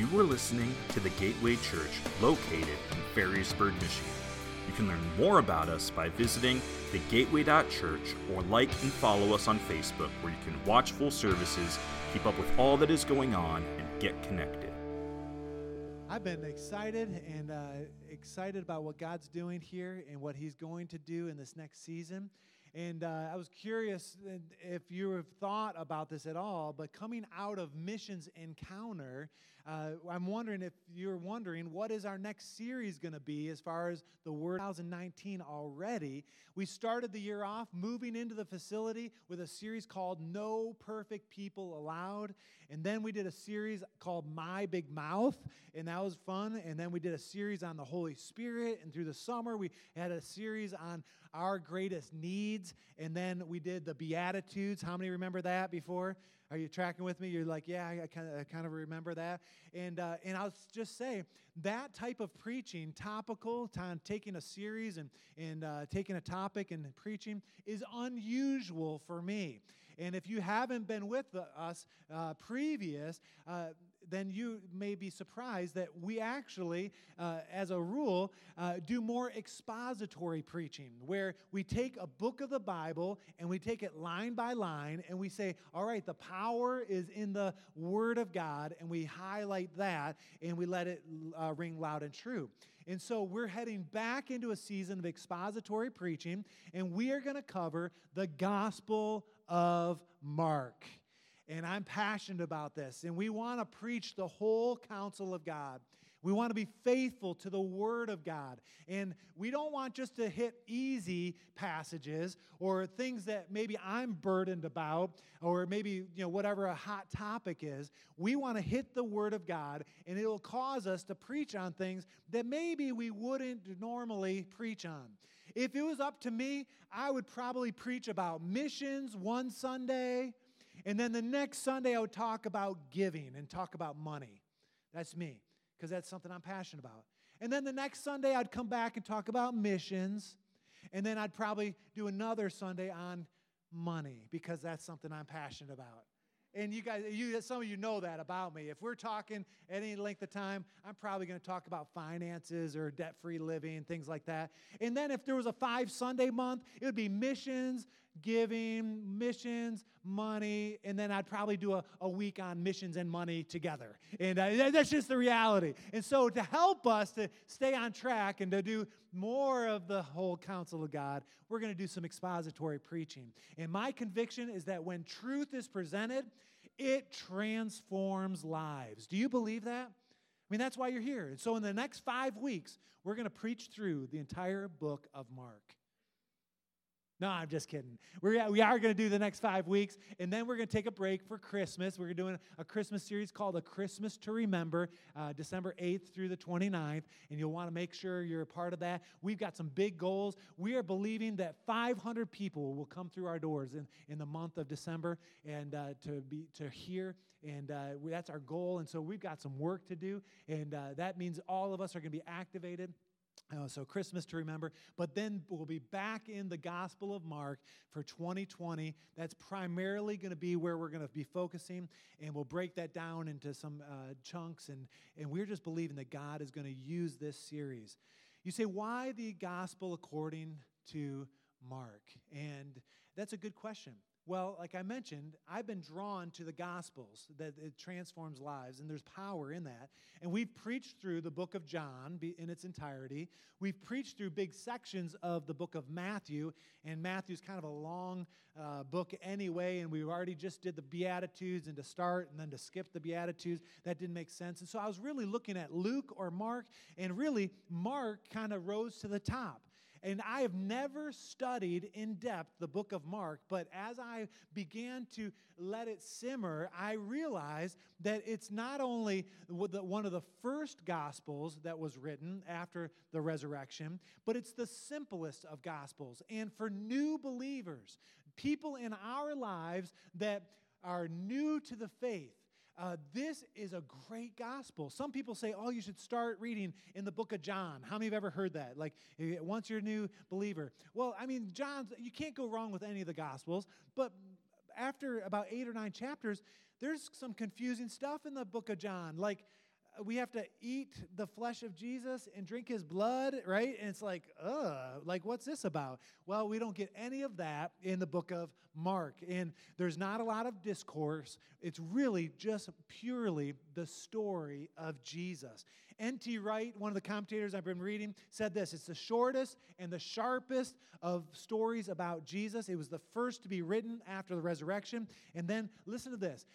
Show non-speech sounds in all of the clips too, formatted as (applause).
You are listening to the Gateway Church located in Ferrysburg, Michigan. You can learn more about us by visiting thegateway.church or like and follow us on Facebook where you can watch full services, keep up with all that is going on, and get connected. I've been excited and uh, excited about what God's doing here and what He's going to do in this next season. And uh, I was curious if you have thought about this at all, but coming out of Missions Encounter, uh, I'm wondering if you're wondering what is our next series going to be as far as the Word 2019 already. We started the year off moving into the facility with a series called No Perfect People Allowed. And then we did a series called My Big Mouth, and that was fun. And then we did a series on the Holy Spirit. And through the summer, we had a series on our greatest needs. And then we did the Beatitudes. How many remember that before? Are you tracking with me? You're like, yeah, I kind of, remember that. And, uh, and I'll just say that type of preaching, topical, time, taking a series and, and uh, taking a topic and preaching, is unusual for me. And if you haven't been with us uh, previous, uh, then you may be surprised that we actually, uh, as a rule, uh, do more expository preaching, where we take a book of the Bible and we take it line by line and we say, all right, the power is in the Word of God, and we highlight that and we let it uh, ring loud and true. And so we're heading back into a season of expository preaching, and we are going to cover the Gospel of Mark. And I'm passionate about this. And we want to preach the whole counsel of God. We want to be faithful to the Word of God. And we don't want just to hit easy passages or things that maybe I'm burdened about or maybe, you know, whatever a hot topic is. We want to hit the Word of God and it will cause us to preach on things that maybe we wouldn't normally preach on. If it was up to me, I would probably preach about missions one Sunday and then the next Sunday, I would talk about giving and talk about money. That's me, because that's something I'm passionate about. And then the next Sunday, I'd come back and talk about missions. And then I'd probably do another Sunday on money, because that's something I'm passionate about. And you guys, you, some of you know that about me. If we're talking at any length of time, I'm probably going to talk about finances or debt free living, things like that. And then if there was a five Sunday month, it would be missions, giving, missions, money, and then I'd probably do a, a week on missions and money together. And uh, that's just the reality. And so, to help us to stay on track and to do more of the whole counsel of God, we're going to do some expository preaching. And my conviction is that when truth is presented, it transforms lives. Do you believe that? I mean, that's why you're here. And so, in the next five weeks, we're going to preach through the entire book of Mark. No, I'm just kidding. We're, we are going to do the next five weeks, and then we're going to take a break for Christmas. We're doing a Christmas series called A Christmas to Remember, uh, December 8th through the 29th, and you'll want to make sure you're a part of that. We've got some big goals. We are believing that 500 people will come through our doors in, in the month of December and uh, to, be, to hear, and uh, that's our goal. And so we've got some work to do, and uh, that means all of us are going to be activated. Uh, so, Christmas to remember. But then we'll be back in the Gospel of Mark for 2020. That's primarily going to be where we're going to be focusing, and we'll break that down into some uh, chunks. And, and we're just believing that God is going to use this series. You say, why the Gospel according to Mark? And that's a good question. Well, like I mentioned, I've been drawn to the Gospels, that it transforms lives, and there's power in that. And we've preached through the book of John in its entirety. We've preached through big sections of the book of Matthew, and Matthew's kind of a long uh, book anyway, and we already just did the Beatitudes, and to start and then to skip the Beatitudes, that didn't make sense. And so I was really looking at Luke or Mark, and really, Mark kind of rose to the top. And I have never studied in depth the book of Mark, but as I began to let it simmer, I realized that it's not only one of the first gospels that was written after the resurrection, but it's the simplest of gospels. And for new believers, people in our lives that are new to the faith, uh, this is a great gospel. Some people say, oh, you should start reading in the book of John. How many have ever heard that? Like, once you're a new believer. Well, I mean, John's, you can't go wrong with any of the gospels, but after about eight or nine chapters, there's some confusing stuff in the book of John. Like, we have to eat the flesh of Jesus and drink his blood, right? And it's like, ugh, like what's this about? Well, we don't get any of that in the book of Mark. And there's not a lot of discourse. It's really just purely the story of Jesus. N.T. Wright, one of the commentators I've been reading, said this It's the shortest and the sharpest of stories about Jesus. It was the first to be written after the resurrection. And then listen to this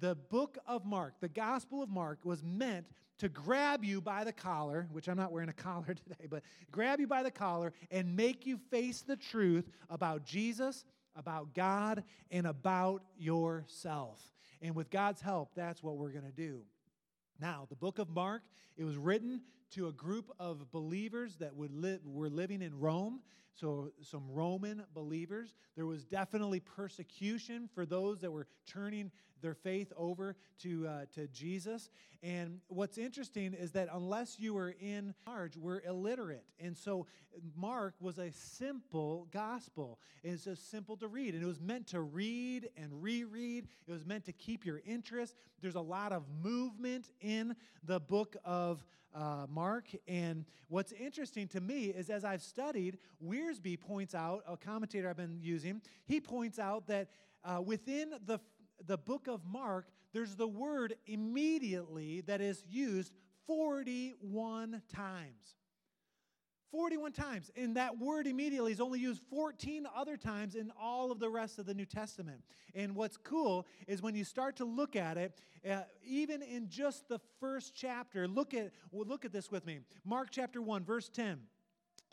the book of Mark, the Gospel of Mark, was meant to grab you by the collar, which I'm not wearing a (laughs) collar today, but grab you by the collar and make you face the truth about Jesus, about God, and about yourself. And with God's help, that's what we're going to do. Now, the book of Mark, it was written to a group of believers that would li- were living in Rome. So, some Roman believers. There was definitely persecution for those that were turning their faith over to, uh, to Jesus. And what's interesting is that unless you were in charge, we're illiterate. And so Mark was a simple gospel. It's just simple to read. And it was meant to read and reread, it was meant to keep your interest. There's a lot of movement in the book of uh, Mark. And what's interesting to me is as I've studied, Wiersbe points out, a commentator I've been using, he points out that uh, within the the book of Mark, there's the word immediately that is used 41 times. 41 times. And that word immediately is only used 14 other times in all of the rest of the New Testament. And what's cool is when you start to look at it, uh, even in just the first chapter, look at, well, look at this with me. Mark chapter 1, verse 10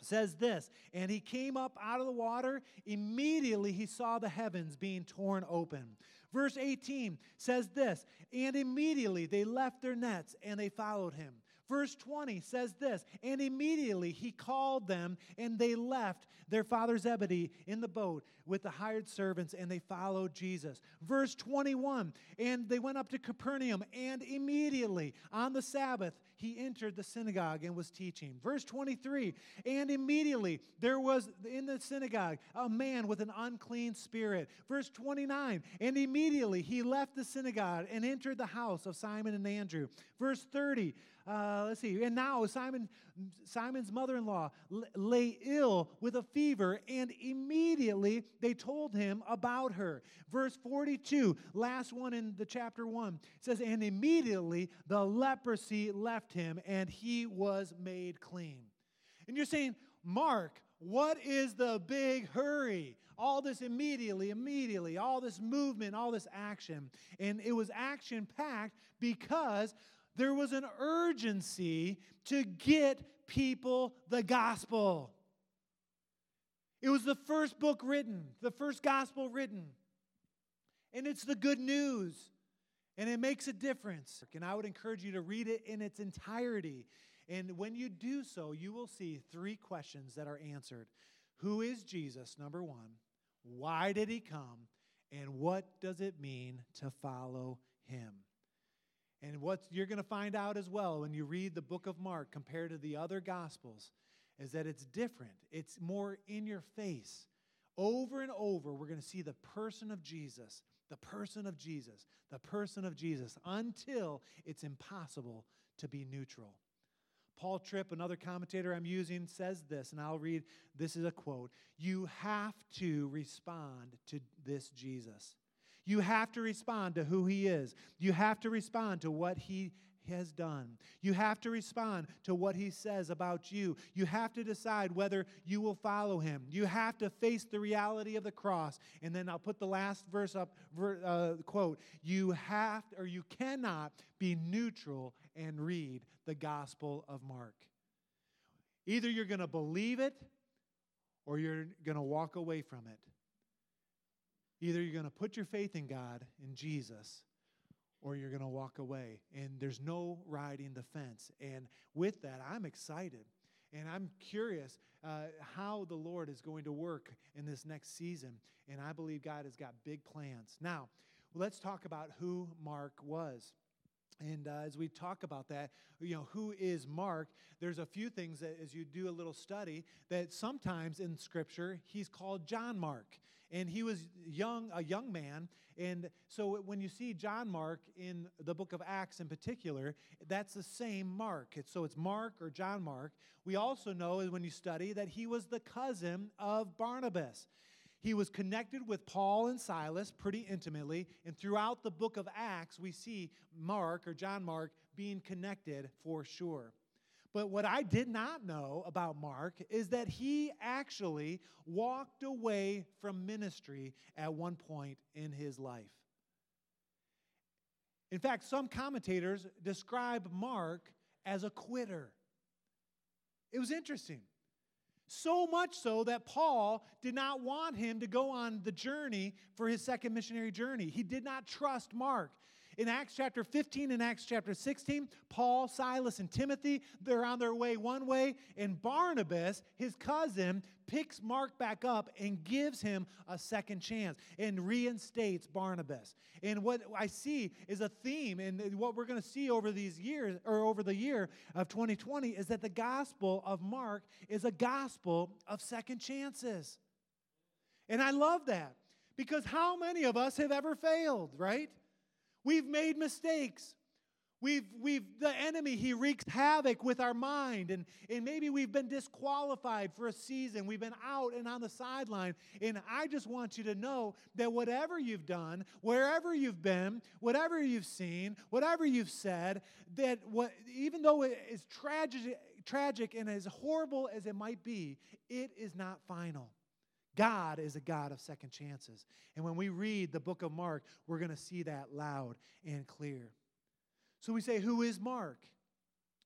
says this And he came up out of the water. Immediately he saw the heavens being torn open. Verse 18 says this And immediately they left their nets and they followed him. Verse 20 says this And immediately he called them, and they left their father Zebedee in the boat with the hired servants, and they followed Jesus. Verse 21 And they went up to Capernaum, and immediately on the Sabbath he entered the synagogue and was teaching. Verse 23 And immediately there was in the synagogue a man with an unclean spirit. Verse 29 And immediately he left the synagogue and entered the house of Simon and Andrew. Verse 30 uh, let's see. And now Simon, Simon's mother-in-law lay ill with a fever, and immediately they told him about her. Verse 42, last one in the chapter one, says, And immediately the leprosy left him, and he was made clean. And you're saying, Mark, what is the big hurry? All this immediately, immediately, all this movement, all this action. And it was action packed because there was an urgency to get people the gospel. It was the first book written, the first gospel written. And it's the good news. And it makes a difference. And I would encourage you to read it in its entirety. And when you do so, you will see three questions that are answered Who is Jesus? Number one. Why did he come? And what does it mean to follow him? And what you're going to find out as well when you read the book of Mark compared to the other gospels is that it's different. It's more in your face. Over and over, we're going to see the person of Jesus, the person of Jesus, the person of Jesus, until it's impossible to be neutral. Paul Tripp, another commentator I'm using, says this, and I'll read this is a quote You have to respond to this Jesus. You have to respond to who He is. You have to respond to what He has done. You have to respond to what He says about you. You have to decide whether you will follow Him. You have to face the reality of the cross. And then I'll put the last verse up, uh, quote You have, or you cannot be neutral and read the Gospel of Mark. Either you're going to believe it or you're going to walk away from it. Either you're going to put your faith in God, in Jesus, or you're going to walk away. And there's no riding the fence. And with that, I'm excited. And I'm curious uh, how the Lord is going to work in this next season. And I believe God has got big plans. Now, let's talk about who Mark was. And uh, as we talk about that, you know, who is Mark? There's a few things that, as you do a little study, that sometimes in Scripture, he's called John Mark. And he was young, a young man. And so when you see John Mark in the book of Acts in particular, that's the same Mark. So it's Mark or John Mark. We also know when you study that he was the cousin of Barnabas. He was connected with Paul and Silas pretty intimately, and throughout the book of Acts, we see Mark or John Mark being connected for sure. But what I did not know about Mark is that he actually walked away from ministry at one point in his life. In fact, some commentators describe Mark as a quitter. It was interesting. So much so that Paul did not want him to go on the journey for his second missionary journey. He did not trust Mark. In Acts chapter 15 and Acts chapter 16, Paul, Silas, and Timothy, they're on their way one way, and Barnabas, his cousin, picks Mark back up and gives him a second chance and reinstates Barnabas. And what I see is a theme, and what we're going to see over these years, or over the year of 2020, is that the gospel of Mark is a gospel of second chances. And I love that because how many of us have ever failed, right? We've made mistakes. We've, we've, the enemy, he wreaks havoc with our mind, and, and maybe we've been disqualified for a season. We've been out and on the sideline. And I just want you to know that whatever you've done, wherever you've been, whatever you've seen, whatever you've said, that what, even though it is tragic, tragic and as horrible as it might be, it is not final. God is a God of second chances. And when we read the book of Mark, we're going to see that loud and clear. So we say, Who is Mark?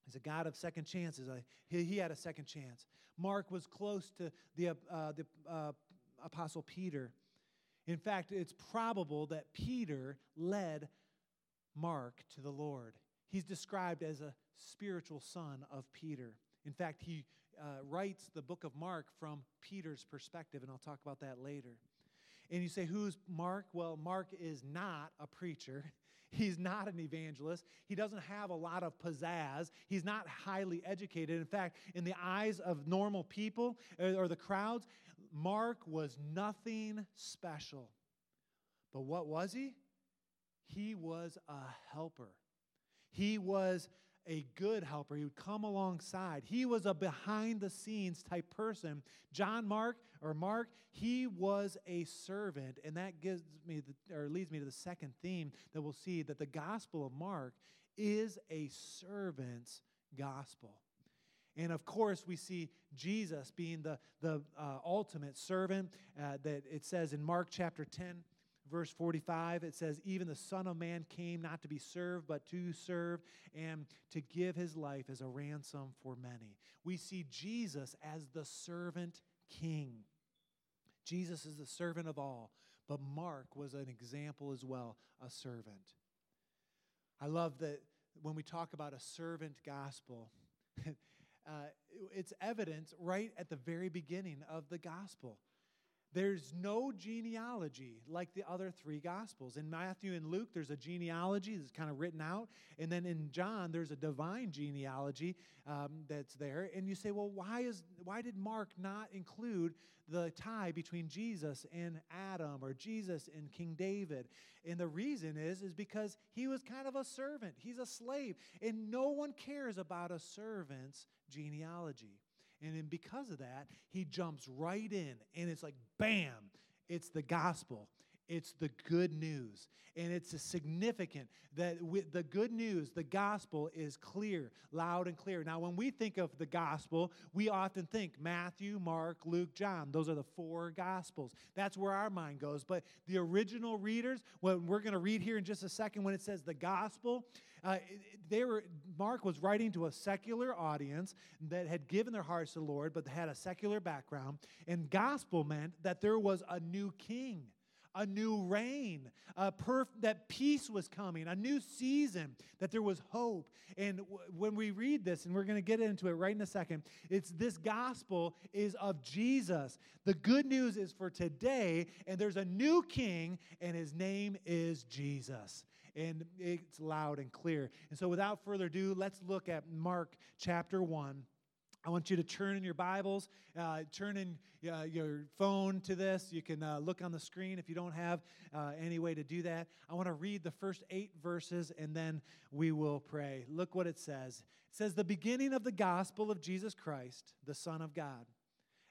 He's a God of second chances. He, he had a second chance. Mark was close to the, uh, the uh, Apostle Peter. In fact, it's probable that Peter led Mark to the Lord. He's described as a spiritual son of Peter. In fact, he uh, writes the book of Mark from Peter's perspective, and I'll talk about that later. And you say, Who's Mark? Well, Mark is not a preacher. (laughs) He's not an evangelist. He doesn't have a lot of pizzazz. He's not highly educated. In fact, in the eyes of normal people uh, or the crowds, Mark was nothing special. But what was he? He was a helper. He was a good helper. He would come alongside. He was a behind the scenes type person. John Mark or Mark, he was a servant. And that gives me the, or leads me to the second theme that we'll see that the gospel of Mark is a servant's gospel. And of course, we see Jesus being the, the uh, ultimate servant uh, that it says in Mark chapter 10 verse 45, it says, Even the Son of Man came not to be served, but to serve and to give his life as a ransom for many. We see Jesus as the servant king. Jesus is the servant of all, but Mark was an example as well, a servant. I love that when we talk about a servant gospel, (laughs) uh, it's evident right at the very beginning of the gospel. There's no genealogy like the other three gospels. In Matthew and Luke, there's a genealogy that's kind of written out. And then in John, there's a divine genealogy um, that's there. And you say, well, why, is, why did Mark not include the tie between Jesus and Adam or Jesus and King David? And the reason is, is because he was kind of a servant. He's a slave. And no one cares about a servant's genealogy. And then because of that, he jumps right in, and it's like, bam, it's the gospel. It's the good news. And it's significant that the good news, the gospel, is clear, loud and clear. Now, when we think of the gospel, we often think Matthew, Mark, Luke, John. Those are the four gospels. That's where our mind goes. But the original readers, when we're going to read here in just a second, when it says the gospel, uh, they were, Mark was writing to a secular audience that had given their hearts to the Lord, but had a secular background. And gospel meant that there was a new king a new reign, a perf- that peace was coming, a new season, that there was hope. And w- when we read this, and we're going to get into it right in a second, it's this gospel is of Jesus. The good news is for today, and there's a new king, and his name is Jesus and it's loud and clear. And so, without further ado, let's look at Mark chapter 1, I want you to turn in your Bibles, uh, turn in uh, your phone to this. You can uh, look on the screen if you don't have uh, any way to do that. I want to read the first eight verses and then we will pray. Look what it says. It says, The beginning of the gospel of Jesus Christ, the Son of God.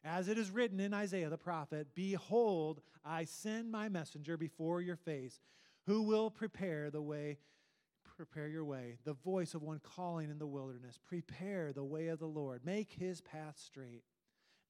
As it is written in Isaiah the prophet, Behold, I send my messenger before your face, who will prepare the way prepare your way. The voice of one calling in the wilderness, prepare the way of the Lord, make his path straight.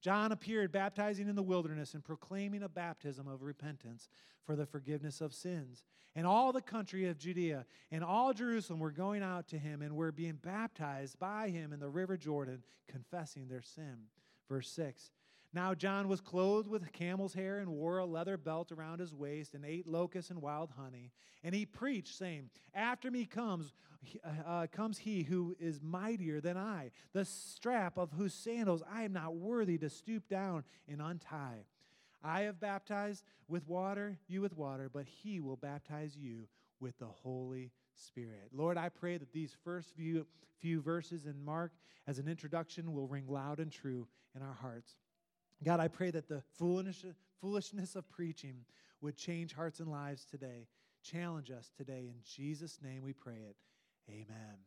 John appeared baptizing in the wilderness and proclaiming a baptism of repentance for the forgiveness of sins. And all the country of Judea and all Jerusalem were going out to him and were being baptized by him in the river Jordan, confessing their sin. Verse 6 now John was clothed with camel's hair and wore a leather belt around his waist and ate locusts and wild honey. And he preached, saying, After me comes, uh, uh, comes he who is mightier than I, the strap of whose sandals I am not worthy to stoop down and untie. I have baptized with water, you with water, but he will baptize you with the Holy Spirit. Lord, I pray that these first few, few verses in Mark as an introduction will ring loud and true in our hearts. God, I pray that the foolishness of preaching would change hearts and lives today. Challenge us today. In Jesus' name we pray it. Amen.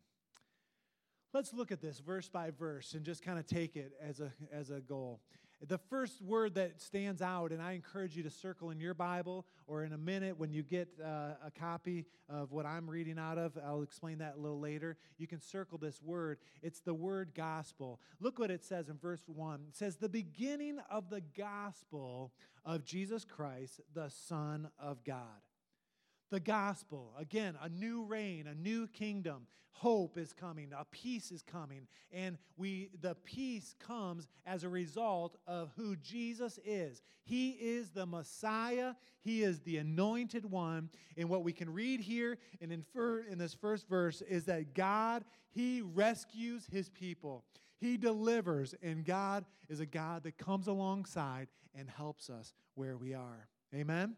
Let's look at this verse by verse and just kind of take it as a, as a goal. The first word that stands out, and I encourage you to circle in your Bible or in a minute when you get uh, a copy of what I'm reading out of, I'll explain that a little later. You can circle this word. It's the word gospel. Look what it says in verse 1. It says, The beginning of the gospel of Jesus Christ, the Son of God the gospel. Again, a new reign, a new kingdom. Hope is coming, a peace is coming, and we the peace comes as a result of who Jesus is. He is the Messiah, he is the anointed one. And what we can read here and infer in this first verse is that God, he rescues his people. He delivers, and God is a God that comes alongside and helps us where we are. Amen.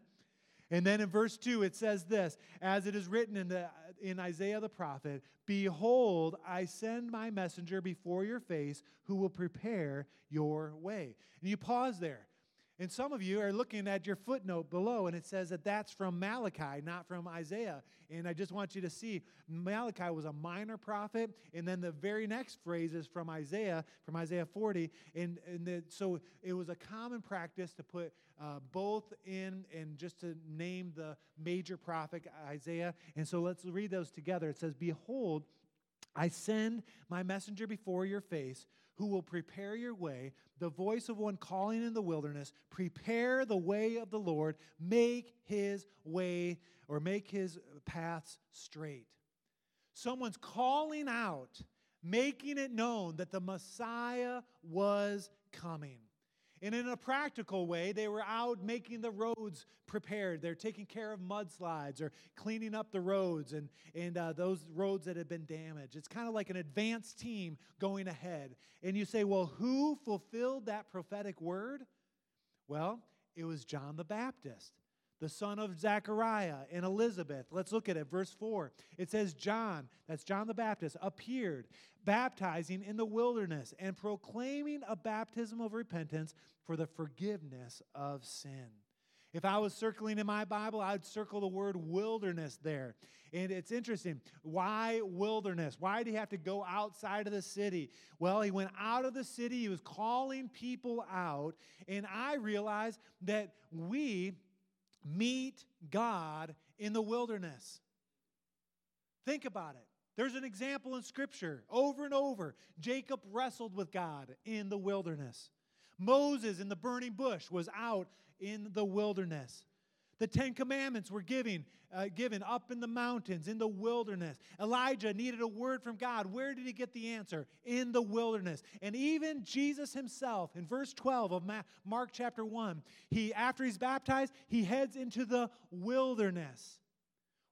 And then in verse 2, it says this As it is written in, the, in Isaiah the prophet, Behold, I send my messenger before your face who will prepare your way. And you pause there. And some of you are looking at your footnote below, and it says that that's from Malachi, not from Isaiah. And I just want you to see Malachi was a minor prophet, and then the very next phrase is from Isaiah, from Isaiah 40. And, and the, so it was a common practice to put uh, both in and just to name the major prophet, Isaiah. And so let's read those together. It says, Behold, I send my messenger before your face who will prepare your way, the voice of one calling in the wilderness, prepare the way of the Lord, make his way or make his paths straight. Someone's calling out, making it known that the Messiah was coming. And in a practical way, they were out making the roads prepared. They're taking care of mudslides or cleaning up the roads and, and uh, those roads that had been damaged. It's kind of like an advanced team going ahead. And you say, well, who fulfilled that prophetic word? Well, it was John the Baptist the son of Zechariah and Elizabeth. Let's look at it. Verse 4. It says, John, that's John the Baptist, appeared, baptizing in the wilderness and proclaiming a baptism of repentance for the forgiveness of sin. If I was circling in my Bible, I'd circle the word wilderness there. And it's interesting. Why wilderness? Why did he have to go outside of the city? Well, he went out of the city, he was calling people out. And I realized that we, meet God in the wilderness. Think about it. There's an example in Scripture over and over. Jacob wrestled with God in the wilderness. Moses in the burning bush was out in the wilderness. The Ten Commandments were given, uh, given up in the mountains, in the wilderness. Elijah needed a word from God. Where did he get the answer? In the wilderness. And even Jesus himself, in verse 12 of Mark chapter 1, he, after he's baptized, he heads into the wilderness.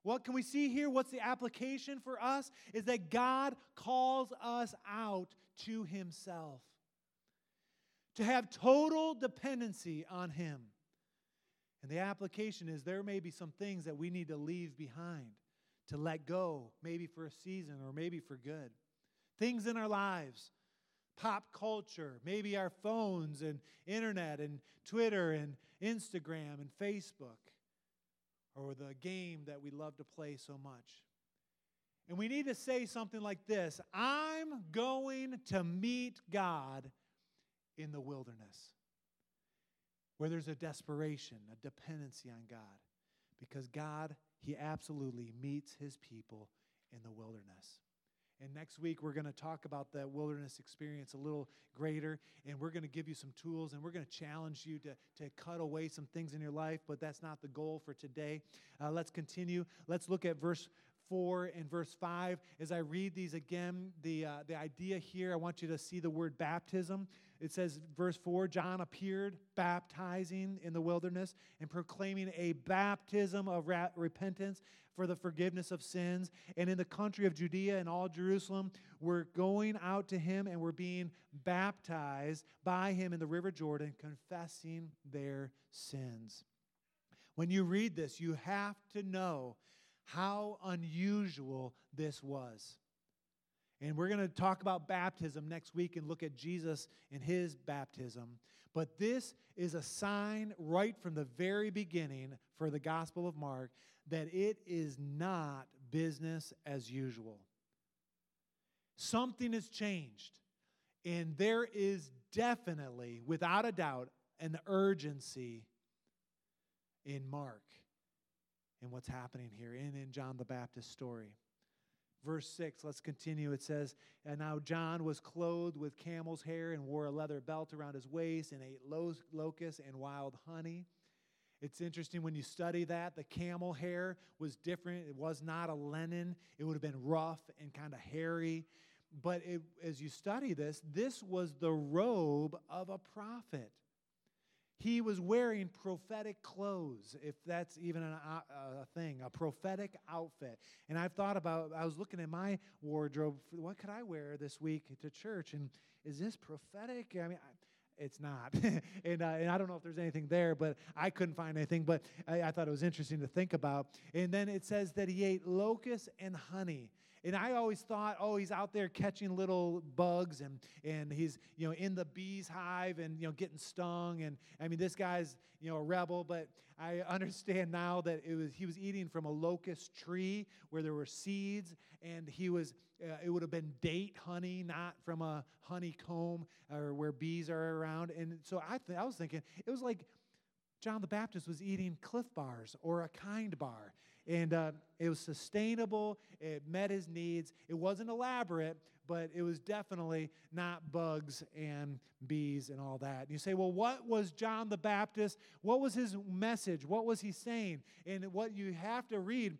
What can we see here? What's the application for us? Is that God calls us out to himself, to have total dependency on him. And the application is there may be some things that we need to leave behind, to let go, maybe for a season or maybe for good. Things in our lives, pop culture, maybe our phones and internet and Twitter and Instagram and Facebook, or the game that we love to play so much. And we need to say something like this I'm going to meet God in the wilderness, where there's a desperation, a dependency on God. Because God, He absolutely meets His people in the wilderness. And next week, we're going to talk about that wilderness experience a little greater. And we're going to give you some tools and we're going to challenge you to, to cut away some things in your life. But that's not the goal for today. Uh, let's continue. Let's look at verse 4 and verse 5. As I read these again, the, uh, the idea here, I want you to see the word baptism. It says, verse 4 John appeared baptizing in the wilderness and proclaiming a baptism of ra- repentance for the forgiveness of sins. And in the country of Judea and all Jerusalem, we're going out to him and we're being baptized by him in the river Jordan, confessing their sins. When you read this, you have to know how unusual this was. And we're going to talk about baptism next week and look at Jesus and his baptism. But this is a sign right from the very beginning for the Gospel of Mark that it is not business as usual. Something has changed. And there is definitely, without a doubt, an urgency in Mark and what's happening here and in John the Baptist story. Verse 6, let's continue. It says, And now John was clothed with camel's hair and wore a leather belt around his waist and ate lo- locusts and wild honey. It's interesting when you study that. The camel hair was different. It was not a linen, it would have been rough and kind of hairy. But it, as you study this, this was the robe of a prophet. He was wearing prophetic clothes, if that's even a, a, thing, a prophetic outfit. And I've thought about, I was looking at my wardrobe, what could I wear this week to church? And is this prophetic? I mean, it's not. (laughs) and, uh, and I don't know if there's anything there, but I couldn't find anything. But I, I thought it was interesting to think about. And then it says that he ate locusts and honey. And I always thought, oh, he's out there catching little bugs and, and he's, you know, in the bee's hive and, you know, getting stung. And I mean, this guy's, you know, a rebel, but I (laughs) understand now that it was, he was eating from a locust tree where there were seeds and he was, uh, it would have been date honey, not from a honeycomb or where bees are around. And so I, th- I was thinking, it was like John the Baptist was eating Clif bars or a kind bar. And uh, it was sustainable, it met his needs. It wasn't elaborate, but it was definitely not bugs and bees and all that. And you say, well, what was John the Baptist? What was his message? What was he saying? And what you have to read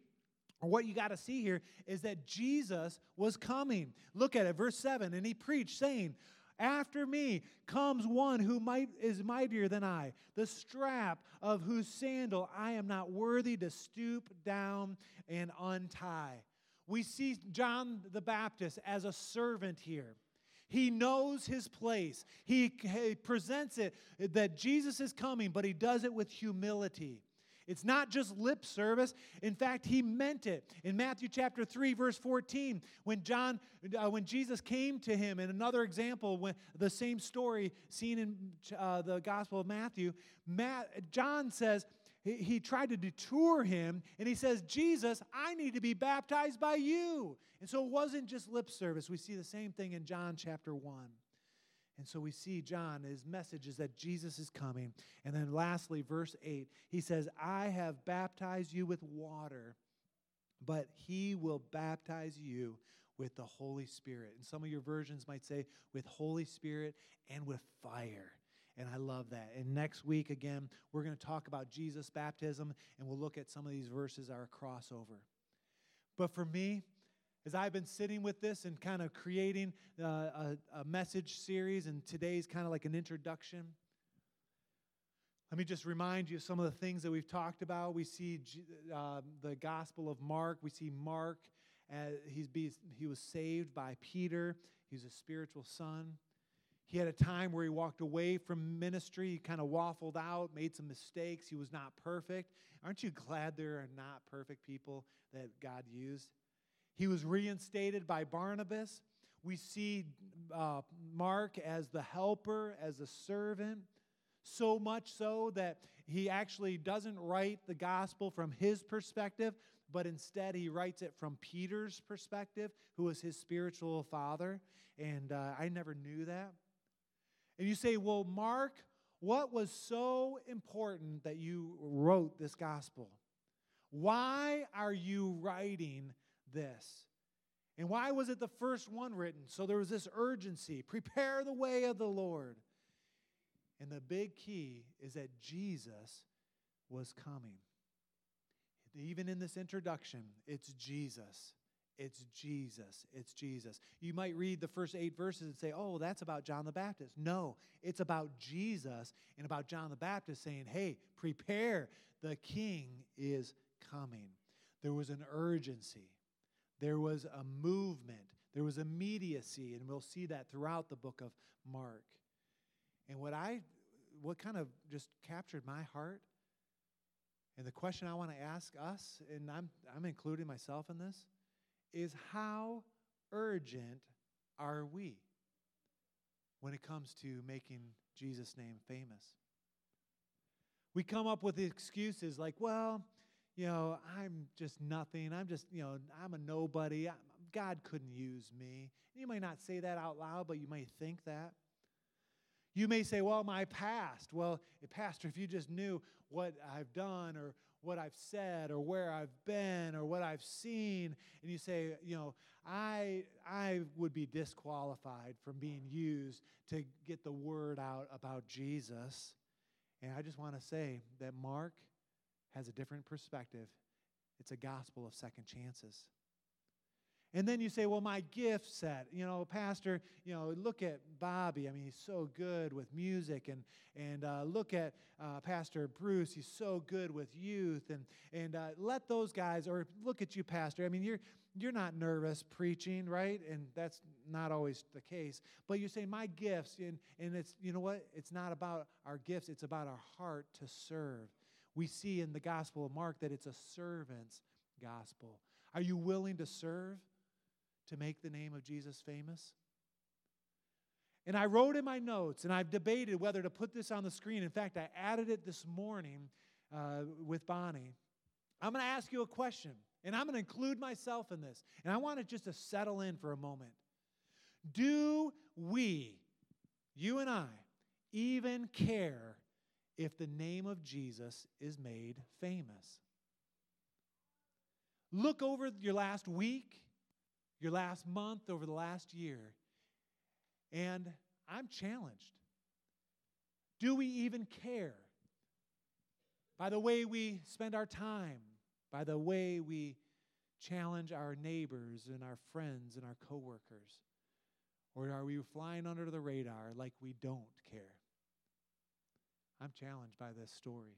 or what you got to see here is that Jesus was coming. Look at it, verse 7. And he preached, saying, after me comes one who might, is mightier than I, the strap of whose sandal I am not worthy to stoop down and untie. We see John the Baptist as a servant here. He knows his place. He, he presents it that Jesus is coming, but he does it with humility. It's not just lip service. In fact, he meant it. In Matthew chapter 3 verse 14, when John uh, when Jesus came to him in another example when the same story seen in uh, the Gospel of Matthew, Matt, John says he, he tried to detour him and he says, "Jesus, I need to be baptized by you." And so it wasn't just lip service. We see the same thing in John chapter 1. And so we see John, his message is that Jesus is coming. And then lastly, verse 8, he says, I have baptized you with water, but he will baptize you with the Holy Spirit. And some of your versions might say, with Holy Spirit and with fire. And I love that. And next week, again, we're going to talk about Jesus' baptism, and we'll look at some of these verses, our crossover. But for me, as I've been sitting with this and kind of creating uh, a, a message series, and today's kind of like an introduction. Let me just remind you of some of the things that we've talked about. We see uh, the Gospel of Mark. We see Mark, as he's be, he was saved by Peter. He's a spiritual son. He had a time where he walked away from ministry. He kind of waffled out, made some mistakes. He was not perfect. Aren't you glad there are not perfect people that God used? He was reinstated by Barnabas. We see uh, Mark as the helper, as a servant, so much so that he actually doesn't write the gospel from his perspective, but instead he writes it from Peter's perspective, who was his spiritual father. And uh, I never knew that. And you say, well, Mark, what was so important that you wrote this gospel? Why are you writing this? And why was it the first one written? So there was this urgency prepare the way of the Lord. And the big key is that Jesus was coming. Even in this introduction, it's Jesus. It's Jesus. It's Jesus. You might read the first eight verses and say, oh, that's about John the Baptist. No, it's about Jesus and about John the Baptist saying, hey, prepare. The king is coming. There was an urgency, there was a movement, there was immediacy, and we'll see that throughout the book of Mark. And what I what kind of just captured my heart and the question I want to ask us, and I'm, I'm including myself in this, is how urgent are we when it comes to making Jesus' name famous? We come up with excuses like, well, you know, I'm just nothing. I'm just, you know, I'm a nobody. God couldn't use me. You might not say that out loud, but you might think that. You may say, well, my past. Well, eh, Pastor, if you just knew what I've done or what I've said or where I've been or what I've seen, and you say, you know, I, I would be disqualified from being used to get the word out about Jesus. And I just want to say that Mark has a different perspective. It's a gospel of second chances. And then you say, well, my gift set, you know, Pastor, you know, look at Bobby. I mean, he's so good with music. And, and uh, look at uh, Pastor Bruce. He's so good with youth. And, and uh, let those guys, or look at you, Pastor. I mean, you're, you're not nervous preaching, right? And that's not always the case. But you say, my gifts, and, and it's, you know what? It's not about our gifts, it's about our heart to serve. We see in the Gospel of Mark that it's a servant's gospel. Are you willing to serve? to make the name of Jesus famous? And I wrote in my notes, and I've debated whether to put this on the screen. In fact, I added it this morning uh, with Bonnie. I'm going to ask you a question, and I'm going to include myself in this. And I want it just to settle in for a moment. Do we, you and I, even care if the name of Jesus is made famous? Look over your last week your last month, over the last year. And I'm challenged. Do we even care? By the way we spend our time, by the way we challenge our neighbors and our friends and our coworkers? Or are we flying under the radar like we don't care? I'm challenged by this story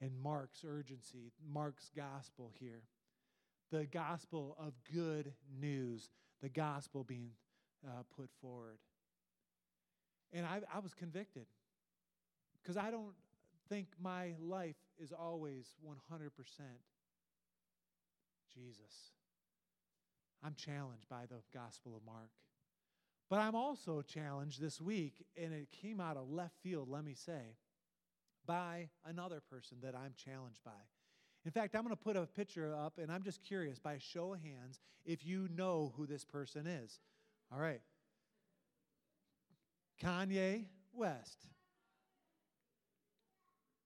and Mark's urgency, Mark's gospel here the gospel of good news, the gospel being uh, put forward. And I, I was convicted because I don't think my life is always 100% Jesus. I'm challenged by the Gospel of Mark. But I'm also challenged this week, and it came out of left field, let me say, by another person that I'm challenged by. In fact, I'm going to put a picture up, and I'm just curious by a show of hands if you know who this person is. All right. Kanye West.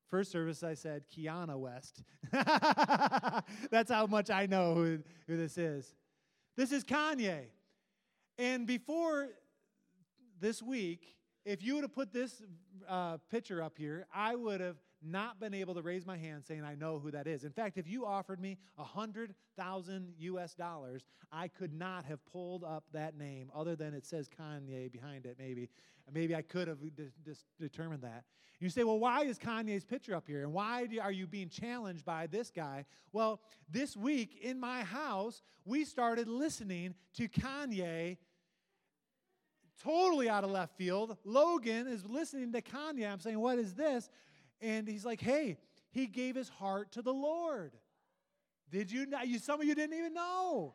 First service, I said Kiana West. (laughs) That's how much I know who, who this is. This is Kanye. And before this week, if you would have put this uh, picture up here, I would have not been able to raise my hand saying I know who that is. In fact, if you offered me a hundred thousand US dollars, I could not have pulled up that name other than it says Kanye behind it, maybe. Maybe I could have just determined that. You say, well, why is Kanye's picture up here? And why are you being challenged by this guy? Well, this week in my house, we started listening to Kanye totally out of left field. Logan is listening to Kanye. I'm saying, What is this? And he's like, Hey, he gave his heart to the Lord. Did you know? You, some of you didn't even know.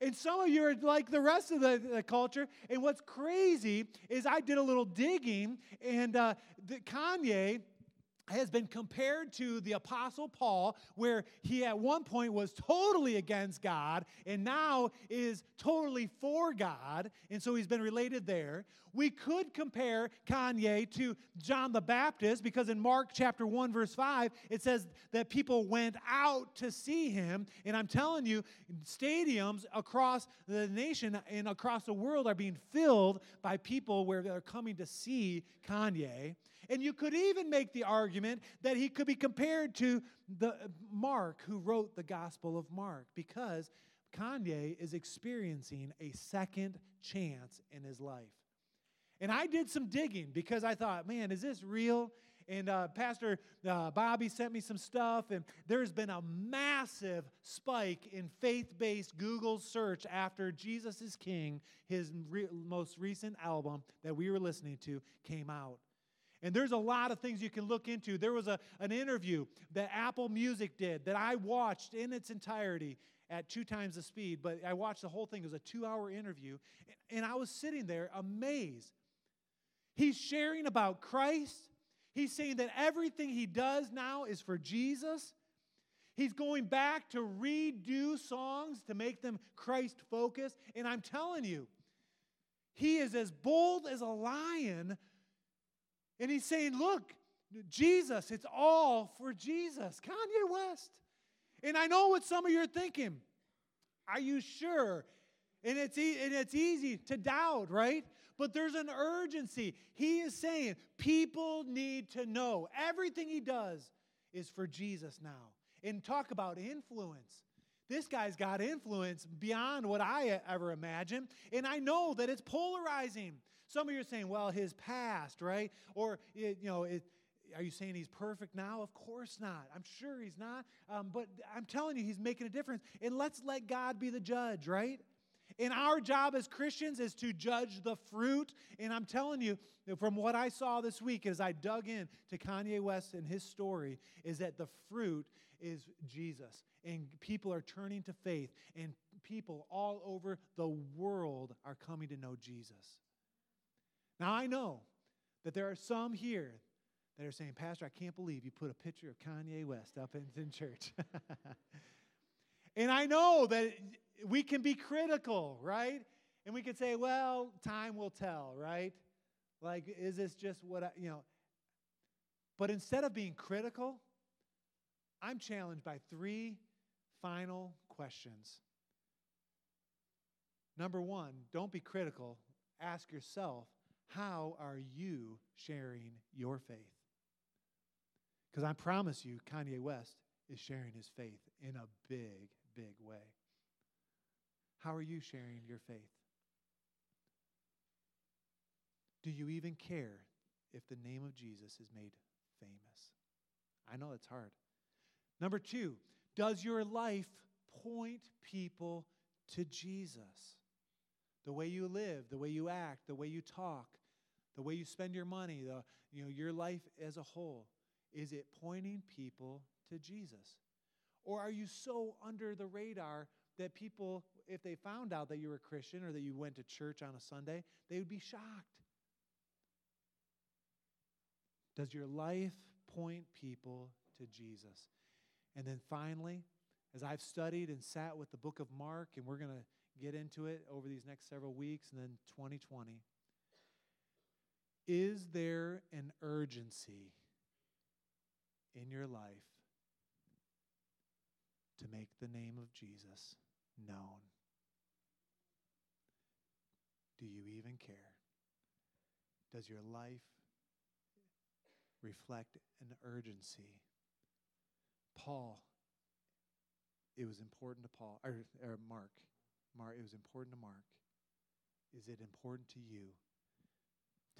And some of you are like the rest of the, the culture. And what's crazy is I did a little digging, and uh, Kanye has been compared to the Apostle Paul, where he at one point was totally against God and now is totally for God. And so he's been related there. We could compare Kanye to John the Baptist because in Mark chapter 1, verse 5, it says that people went out to see him. And I'm telling you, stadiums across the nation and across the world are being filled by people where they're coming to see Kanye. And you could even make the argument that he could be compared to the Mark who wrote the Gospel of Mark because Kanye is experiencing a second chance in his life. And I did some digging because I thought, man, is this real? And uh, Pastor uh, Bobby sent me some stuff, and there's been a massive spike in faith based Google search after Jesus is King, his re- most recent album that we were listening to, came out. And there's a lot of things you can look into. There was a, an interview that Apple Music did that I watched in its entirety at two times the speed, but I watched the whole thing. It was a two hour interview, and I was sitting there amazed. He's sharing about Christ. He's saying that everything he does now is for Jesus. He's going back to redo songs to make them Christ focused. And I'm telling you, he is as bold as a lion and he's saying, Look, Jesus, it's all for Jesus. Kanye West. And I know what some of you are thinking. Are you sure? And it's, e- and it's easy to doubt, right? But there's an urgency. He is saying people need to know everything he does is for Jesus now. And talk about influence. This guy's got influence beyond what I ever imagined. And I know that it's polarizing. Some of you are saying, well, his past, right? Or, you know, it, are you saying he's perfect now? Of course not. I'm sure he's not. Um, but I'm telling you, he's making a difference. And let's let God be the judge, right? And our job as Christians is to judge the fruit. And I'm telling you, from what I saw this week as I dug in to Kanye West and his story, is that the fruit is Jesus. And people are turning to faith, and people all over the world are coming to know Jesus. Now, I know that there are some here that are saying, Pastor, I can't believe you put a picture of Kanye West up in, in church. (laughs) and I know that we can be critical, right? And we can say, well, time will tell, right? Like, is this just what I, you know? But instead of being critical, I'm challenged by three final questions. Number one, don't be critical. Ask yourself, how are you sharing your faith? Because I promise you, Kanye West is sharing his faith in a big, big way. How are you sharing your faith? Do you even care if the name of Jesus is made famous? I know it's hard. Number two, does your life point people to Jesus? The way you live, the way you act, the way you talk, the way you spend your money, the, you know, your life as a whole, is it pointing people to Jesus? Or are you so under the radar that people, if they found out that you were a Christian or that you went to church on a Sunday, they would be shocked? Does your life point people to Jesus? And then finally, as I've studied and sat with the book of Mark, and we're going to get into it over these next several weeks and then 2020, is there an urgency in your life to make the name of Jesus known? Do you even care? Does your life reflect an urgency? Paul, it was important to Paul, or, or Mark. Mark, it was important to Mark. Is it important to you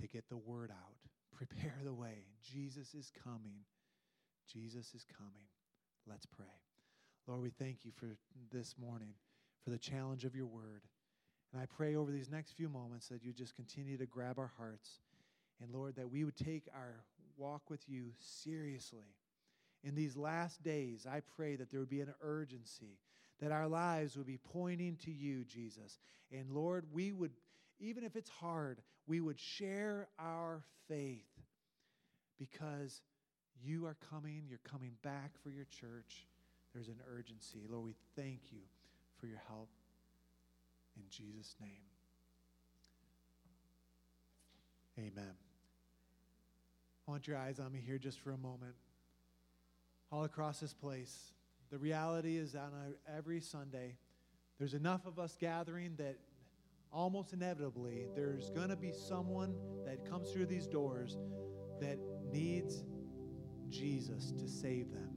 to get the word out. Prepare the way. Jesus is coming. Jesus is coming. Let's pray. Lord, we thank you for this morning, for the challenge of your word. And I pray over these next few moments that you just continue to grab our hearts. And Lord, that we would take our walk with you seriously. In these last days, I pray that there would be an urgency, that our lives would be pointing to you, Jesus. And Lord, we would, even if it's hard, we would share our faith because you are coming, you're coming back for your church. There's an urgency. Lord, we thank you for your help. In Jesus' name. Amen. I want your eyes on me here just for a moment. All across this place, the reality is that on every Sunday, there's enough of us gathering that almost inevitably there's going to be someone that comes through these doors that needs Jesus to save them.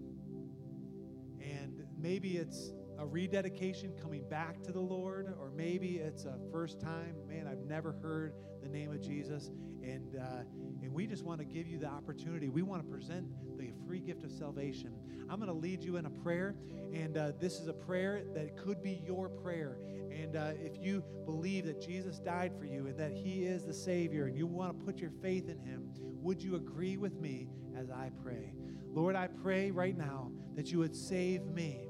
And maybe it's a rededication coming back to the Lord, or maybe it's a first time, man, I've never heard the name of Jesus. And, uh, and we just want to give you the opportunity. We want to present the free gift of salvation. I'm going to lead you in a prayer, and uh, this is a prayer that could be your prayer. And uh, if you believe that Jesus died for you and that He is the Savior, and you want to put your faith in Him, would you agree with me as I pray? Lord, I pray right now that you would save me,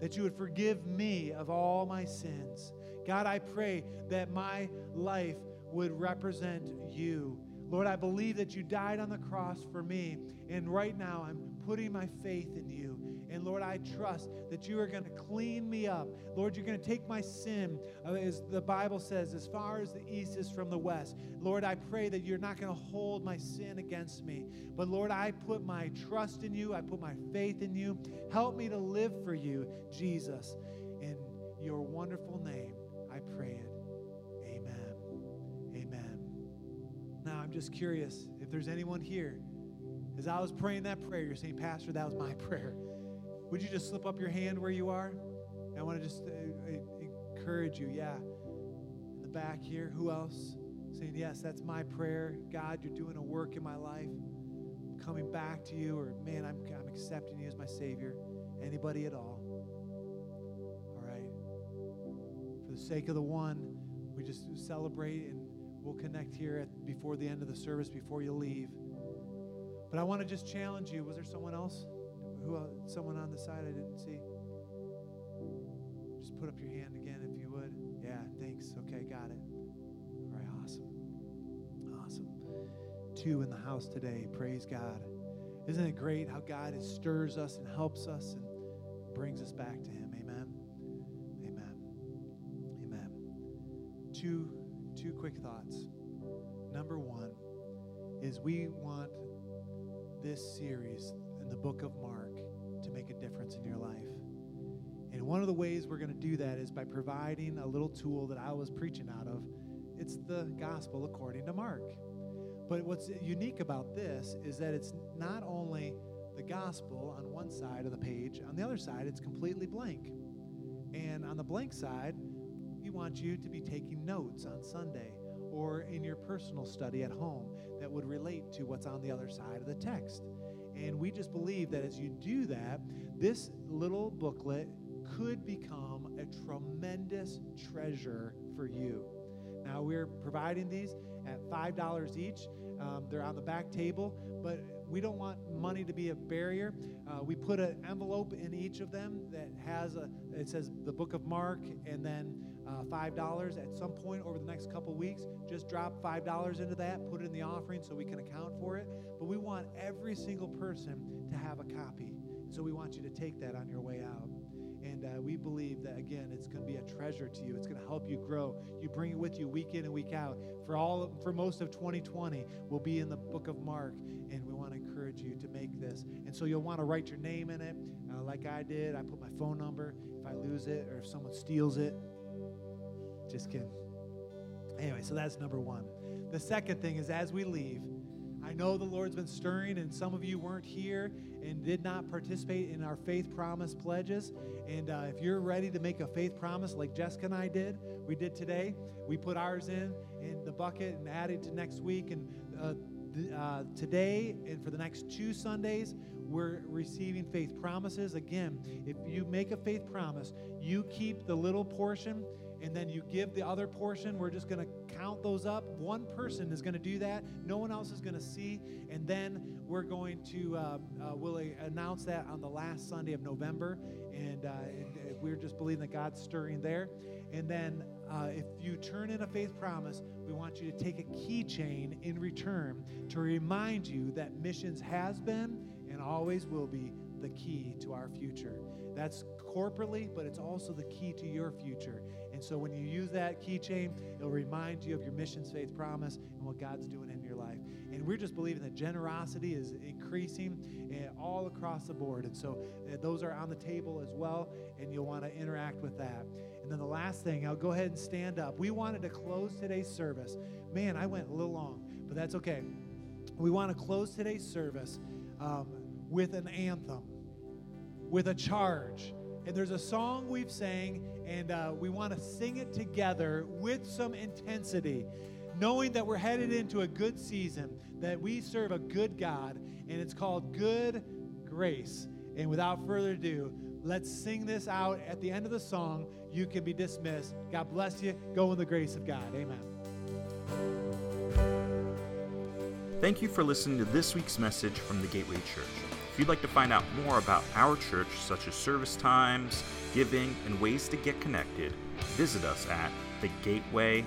that you would forgive me of all my sins. God, I pray that my life would represent you. Lord, I believe that you died on the cross for me, and right now I'm putting my faith in you. And Lord, I trust that you are going to clean me up. Lord, you're going to take my sin, uh, as the Bible says, as far as the east is from the west. Lord, I pray that you're not going to hold my sin against me. But Lord, I put my trust in you, I put my faith in you. Help me to live for you, Jesus. In your wonderful name, I pray it. Amen. Amen. Now, I'm just curious if there's anyone here. As I was praying that prayer, you're saying, Pastor, that was my (laughs) prayer. Would you just slip up your hand where you are? I want to just uh, uh, encourage you. Yeah. In the back here. Who else? Saying, Yes, that's my prayer. God, you're doing a work in my life. I'm coming back to you, or man, I'm, I'm accepting you as my Savior. Anybody at all? All right. For the sake of the one, we just celebrate and we'll connect here at, before the end of the service, before you leave. But I want to just challenge you. Was there someone else? Who else? Someone on the side I didn't see? Just put up your hand again if you would. Yeah, thanks. Okay, got it. All right, awesome. Awesome. Two in the house today. Praise God. Isn't it great how God stirs us and helps us and brings us back to Him? Amen. Amen. Amen. Two, two quick thoughts. Number one is we want this series in the book of Mark difference in your life. And one of the ways we're going to do that is by providing a little tool that I was preaching out of. It's the gospel according to Mark. But what's unique about this is that it's not only the gospel on one side of the page, on the other side, it's completely blank. And on the blank side, we want you to be taking notes on Sunday or in your personal study at home that would relate to what's on the other side of the text. And we just believe that as you do that, this little booklet could become a tremendous treasure for you. Now, we're providing these at $5 each. Um, they're on the back table, but we don't want money to be a barrier. Uh, we put an envelope in each of them that has a, it says the book of Mark and then uh, $5 at some point over the next couple weeks. Just drop $5 into that, put it in the offering so we can account for it. Want every single person to have a copy. So we want you to take that on your way out. And uh, we believe that, again, it's going to be a treasure to you. It's going to help you grow. You bring it with you week in and week out. For, all, for most of 2020, we'll be in the book of Mark, and we want to encourage you to make this. And so you'll want to write your name in it, uh, like I did. I put my phone number. If I lose it or if someone steals it, just kidding. Anyway, so that's number one. The second thing is as we leave, I know the Lord's been stirring, and some of you weren't here and did not participate in our faith promise pledges. And uh, if you're ready to make a faith promise like Jessica and I did, we did today, we put ours in in the bucket and added to next week. And uh, th- uh, today and for the next two Sundays, we're receiving faith promises. Again, if you make a faith promise, you keep the little portion and then you give the other portion. We're just going to count those up. One person is going to do that. No one else is going to see. And then we're going to, uh, uh, we'll announce that on the last Sunday of November. And, uh, and we're just believing that God's stirring there. And then uh, if you turn in a faith promise, we want you to take a keychain in return to remind you that missions has been and always will be the key to our future. That's corporately, but it's also the key to your future. And so when you use that keychain, it'll remind you of your missions faith promise and what God's doing in your life. And we're just believing that generosity is increasing eh, all across the board. And so uh, those are on the table as well, and you'll want to interact with that. And then the last thing, I'll go ahead and stand up. We wanted to close today's service. Man, I went a little long, but that's okay. We want to close today's service um, with an anthem, with a charge. And there's a song we've sang, and uh, we want to sing it together with some intensity, knowing that we're headed into a good season, that we serve a good God, and it's called Good Grace. And without further ado, let's sing this out at the end of the song. You can be dismissed. God bless you. Go in the grace of God. Amen. Thank you for listening to this week's message from the Gateway Church. If you'd like to find out more about our church, such as service times, giving, and ways to get connected, visit us at thegateway.church.